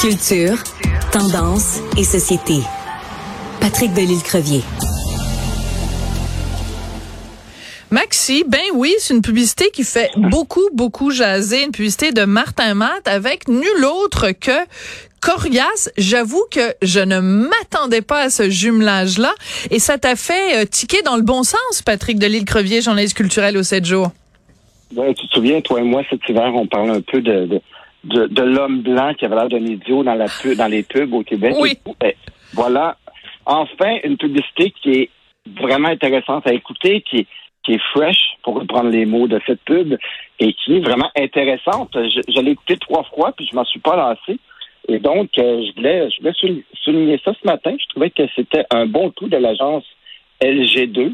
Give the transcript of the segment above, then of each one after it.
Culture, tendance et société. Patrick Delisle-Crevier. Maxi, ben oui, c'est une publicité qui fait beaucoup, beaucoup jaser, une publicité de Martin Matt avec nul autre que Corias. J'avoue que je ne m'attendais pas à ce jumelage-là et ça t'a fait euh, tiquer dans le bon sens, Patrick Delisle-Crevier, journaliste culturel au 7 jours. Ouais, tu te souviens, toi et moi, cet hiver, on parlait un peu de de, de l'homme blanc qui avait l'air d'un idiot dans, la dans les pubs au Québec. Oui. Ben, voilà, enfin, une publicité qui est vraiment intéressante à écouter, qui est, qui est fresh, pour reprendre les mots de cette pub, et qui est vraiment intéressante. Je, je l'ai écouté trois fois, puis je m'en suis pas lassé. Et donc, euh, je voulais, je voulais souligner ça ce matin. Je trouvais que c'était un bon coup de l'agence LG2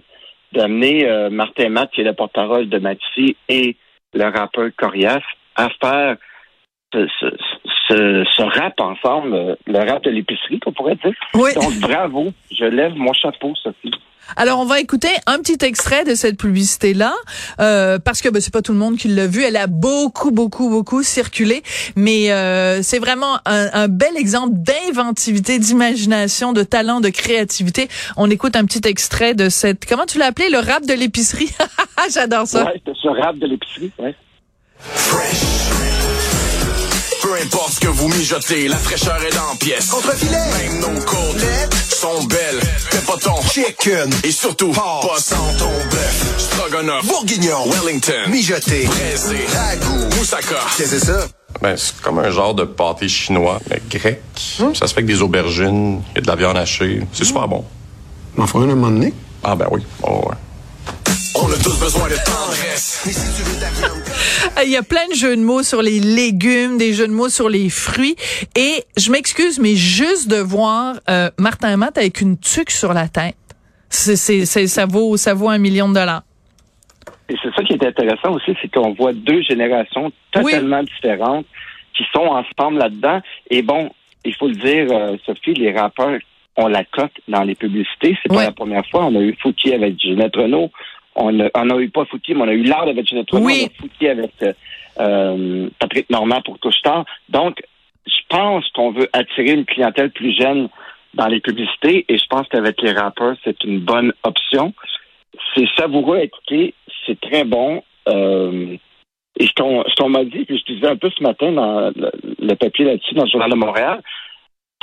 d'amener euh, Martin Matt, qui est le porte-parole de Matisse, et le rappeur Corias, à faire ce, rap ensemble, euh, le rap de l'épicerie, qu'on pourrait dire. Oui. Donc, bravo. Je lève mon chapeau, Sophie. Alors, on va écouter un petit extrait de cette publicité-là, euh, parce que ben, c'est pas tout le monde qui l'a vu. Elle a beaucoup, beaucoup, beaucoup circulé, mais euh, c'est vraiment un, bel exemple d'inventivité, d'imagination, de talent, de créativité. On écoute un petit extrait de cette... Comment tu l'as appelé? Le rap de l'épicerie? J'adore ça. Ouais, ce rap de l'épicerie, ouais. Peu importe ce que vous mijotez, la fraîcheur est dans pièce. Contre-filet. Même nos côtes sont belles. T'es pas ton chicken. Et surtout, pas sans ton bœuf. Stroganoff. Bourguignon. Wellington. Mijoté. Braisé. Ragout. Moussaka. Qu'est-ce que c'est ça? Ben, c'est comme un genre de pâté chinois, mais grec. Ça se fait avec des aubergines, il y a de la viande hachée. C'est super bon. M'en faut un, un moment donné? Ah ben oui. Oh, ouais. On a tous besoin de tendresse. Il y a plein de jeux de mots sur les légumes, des jeux de mots sur les fruits. Et je m'excuse, mais juste de voir euh, Martin Matt avec une tuque sur la tête, c'est, c'est, ça, vaut, ça vaut un million de dollars. Et c'est ça qui est intéressant aussi, c'est qu'on voit deux générations totalement différentes qui sont ensemble là-dedans. Et bon, il faut le dire, euh, Sophie, les rappeurs ont la cote dans les publicités. C'est pas la première fois. On a eu Fouki avec Ginette Renault. On a, eu pas Fouki, mais on a eu l'art avec Ginette. Oui. On a Fouki avec euh, euh, Patrick Normand pour Touche-Tard. Donc, je pense qu'on veut attirer une clientèle plus jeune dans les publicités et je pense qu'avec les rappeurs, c'est une bonne option. C'est savoureux à écouter, c'est très bon. Euh, et ce qu'on m'a dit, puis je disais un peu ce matin dans le, papier là-dessus, dans le Journal de Montréal,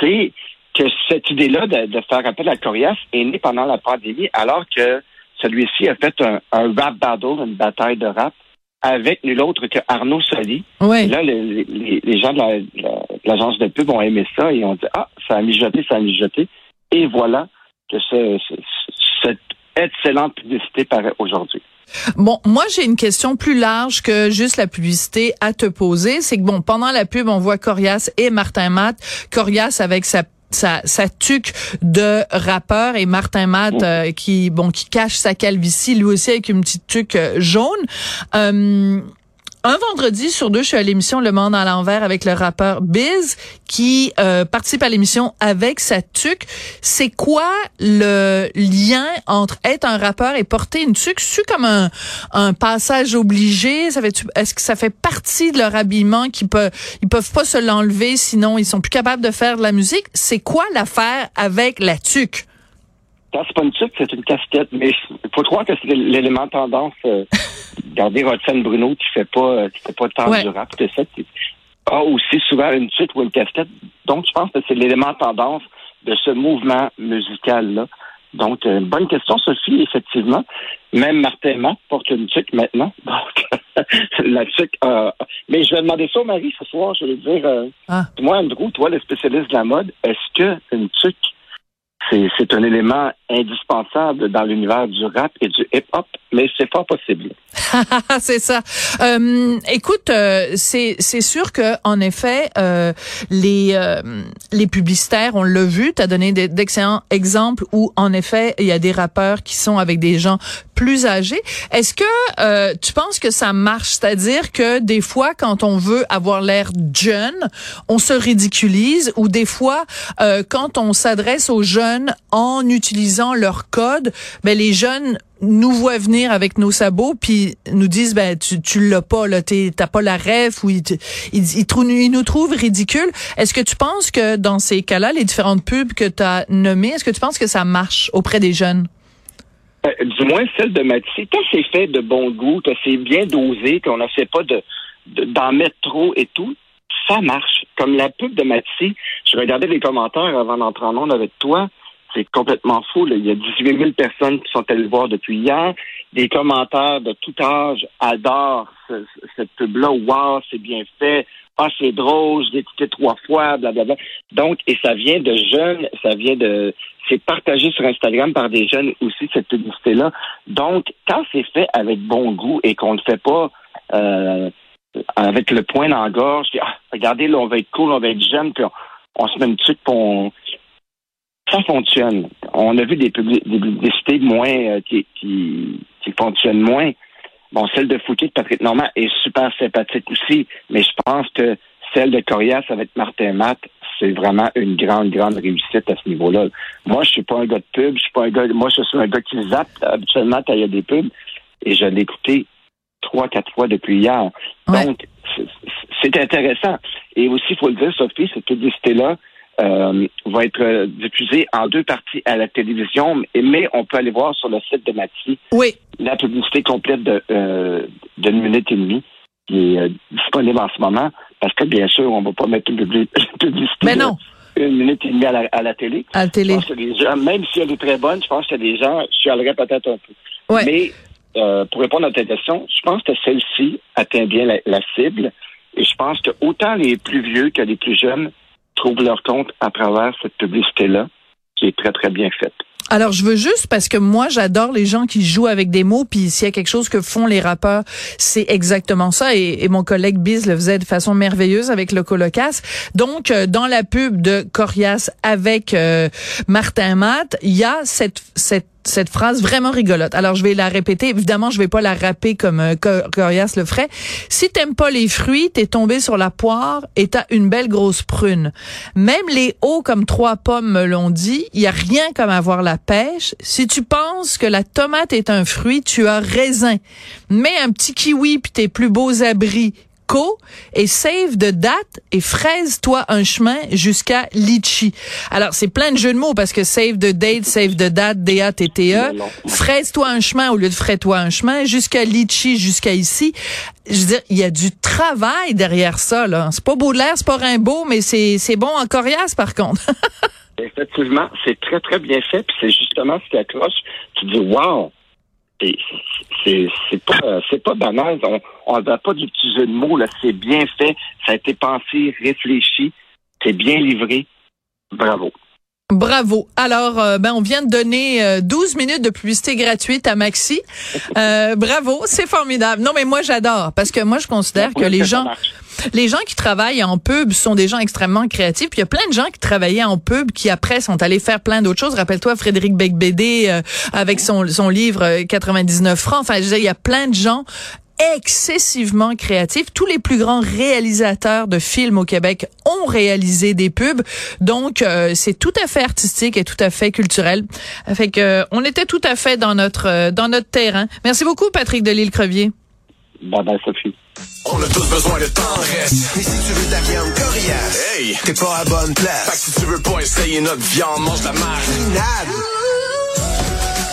c'est que cette idée-là de, faire appel à Corias est née pendant la pandémie, alors que celui-ci a fait un, rap battle, une bataille de rap, avec nul autre que Arnaud Soli. Oui. là, les, les, gens de l'agence de, pub ont aimé ça et ont dit Ah, ça a mijoté, ça a mijoté. Et voilà que cette excellente publicité paraît aujourd'hui. Bon, moi j'ai une question plus large que juste la publicité à te poser. C'est que bon, pendant la pub, on voit Corias et Martin Matt. Corias avec sa sa, sa tuque de rappeur et Martin Matt euh, qui bon qui cache sa calvitie lui aussi avec une petite tuque euh, jaune. Euh, un vendredi sur deux, je suis à l'émission Le Monde à l'envers avec le rappeur Biz qui euh, participe à l'émission avec sa tuque. C'est quoi le lien entre être un rappeur et porter une tuque? C'est comme un, un passage obligé? Ça fait, est-ce que ça fait partie de leur habillement qu'ils peuvent, ils peuvent pas se l'enlever sinon ils sont plus capables de faire de la musique? C'est quoi l'affaire avec la tuque? c'est pas une tuque, c'est une casquette. Mais faut croire que c'est l'élément tendance. Euh, regardez Roxane Bruno qui fait pas euh, qui fait pas tant du rap que ça, qui a aussi souvent une tuque ou une casquette. Donc, je pense que c'est l'élément tendance de ce mouvement musical-là. Donc, euh, bonne question, Sophie, effectivement. Même Martin Matt porte une tuque maintenant. Donc, la tuque. Euh, mais je vais demander ça au Marie ce soir. Je vais dire, euh, ah. moi, Andrew, toi, le spécialiste de la mode, est-ce que une tuque c'est un élément indispensable dans l'univers du rap et du hip-hop, mais c'est pas possible. c'est ça. Euh, écoute, euh, c'est sûr que en effet, euh, les euh, les publicitaires, on l'a vu, tu as donné d'excellents exemples où en effet il y a des rappeurs qui sont avec des gens plus âgés. Est-ce que euh, tu penses que ça marche, c'est-à-dire que des fois quand on veut avoir l'air jeune, on se ridiculise, ou des fois quand on s'adresse aux jeunes en utilisant leur code, ben les jeunes nous voient venir avec nos sabots puis nous disent ben tu tu l'as pas là t'as pas la rêve ou ils, ils, nous trouvent ridicules. Est-ce que tu penses que dans ces cas-là les différentes pubs que tu as nommées est-ce que tu penses que ça marche auprès des jeunes? Euh, du moins celle de Mathis quand c'est fait de bon goût quand c'est bien dosé qu'on n'essaie pas de d'en mettre trop et tout ça marche comme la pub de Mathis je regardais les commentaires avant d'entrer en onde avec toi c'est complètement fou. Il y a 18 000 personnes qui sont allées le voir depuis hier. Des commentaires de tout âge adorent cette pub-là. Wow, c'est bien fait. Ah, c'est drôle, je l'ai écouté trois fois, blablabla. Donc, et ça vient de jeunes, ça vient de... C'est partagé sur Instagram par des jeunes aussi, cette publicité-là. Donc, quand c'est fait avec bon goût et qu'on ne fait pas euh, avec le point dans la gorge, ah, regardez, là, on va être cool, on va être jeune, puis on, se met une truc pour... On, ça fonctionne. On a vu des, publicités moins euh, qui, qui, fonctionnent moins. Bon, celle de Fouquet de Patrick Normand est super sympathique aussi, mais je pense que celle de Corias avec Martin Matt, c'est vraiment une grande, grande réussite à ce niveau-là. Moi, je suis pas un gars de pub, je suis pas un gars, moi, je suis un gars qui zappe habituellement quand il y a des pubs, et je l'ai écouté trois, quatre fois depuis hier. Donc, c'est intéressant. Et aussi, il faut le dire, Sophie, cette publicité-là, euh, va être euh, diffusé en deux parties à la télévision, mais on peut aller voir sur le site de Mathis oui. la publicité complète de euh, d'une minute et demie qui est disponible en ce moment, parce que bien sûr, on ne va pas mettre une publicité mais non. une minute et demie à la, à la télé. À la télé. même si elle est très bonne, je pense a des gens, je chialerais peut-être un peu. Mais pour répondre à ta question, je pense que celle-ci atteint bien la, la cible. Et je pense que autant les plus vieux que les plus jeunes trouvent leur compte à travers cette publicité-là, qui est très, très bien faite. Alors, je veux juste, parce que moi, j'adore les gens qui jouent avec des mots, puis s'il y a quelque chose que font les rappeurs, c'est exactement ça. Et, mon collègue Biz le faisait de façon merveilleuse avec le colocasse. Donc, euh, dans la pub de Corias avec euh, Martin Matt, il y a cette, cette cette phrase vraiment rigolote. Alors je vais la répéter. Évidemment, je vais pas la rapper comme euh, Corias le ferait. Si t'aimes pas les fruits, t'es tombé sur la poire et t'as une belle grosse prune. Même les hauts comme trois pommes me l'ont dit. Il y a rien comme avoir la pêche. Si tu penses que la tomate est un fruit, tu as raisin. Mets un petit kiwi puis tes plus beaux abris Co et save de date et fraise-toi un chemin jusqu'à Litchi. Alors, c'est plein de jeux de mots parce que save de date, save de date, D-A-T-T-E. Fraise-toi un chemin au lieu de fraie-toi un chemin jusqu'à Litchi, jusqu'à ici. Je veux dire, il y a du travail derrière ça, là. C'est pas beau de l'air, c'est pas Rimbaud, mais c'est, c'est bon en coriace, par contre. Effectivement, c'est très, très bien fait, puis c'est justement ce qui accroche. Tu dis, wow! C'est pas c'est pas banal. On ne va pas d'utiliser de mots là. C'est bien fait. Ça a été pensé, réfléchi. C'est bien livré. Bravo. Bravo. Alors, euh, ben, on vient de donner 12 euh, minutes de publicité gratuite à Maxi. Euh, bravo, c'est formidable. Non, mais moi, j'adore parce que moi, je considère que les gens, les gens qui travaillent en pub sont des gens extrêmement créatifs. Puis il y a plein de gens qui travaillaient en pub qui après sont allés faire plein d'autres choses. Rappelle-toi Frédéric Becbédé avec son, son livre 99 francs. Enfin, je dire, il y a plein de gens excessivement créatif. Tous les plus grands réalisateurs de films au Québec ont réalisé des pubs, donc euh, c'est tout à fait artistique et tout à fait culturel. Fait que euh, on était tout à fait dans notre euh, dans notre terrain. Merci beaucoup Patrick Delisle Crevier. Bye bye Sophie. On a tous besoin de tendresse. Mais si tu veux de la viande coriace, hey, t'es pas à bonne place. Fait que si tu veux pas essayer notre viande, mange la marque.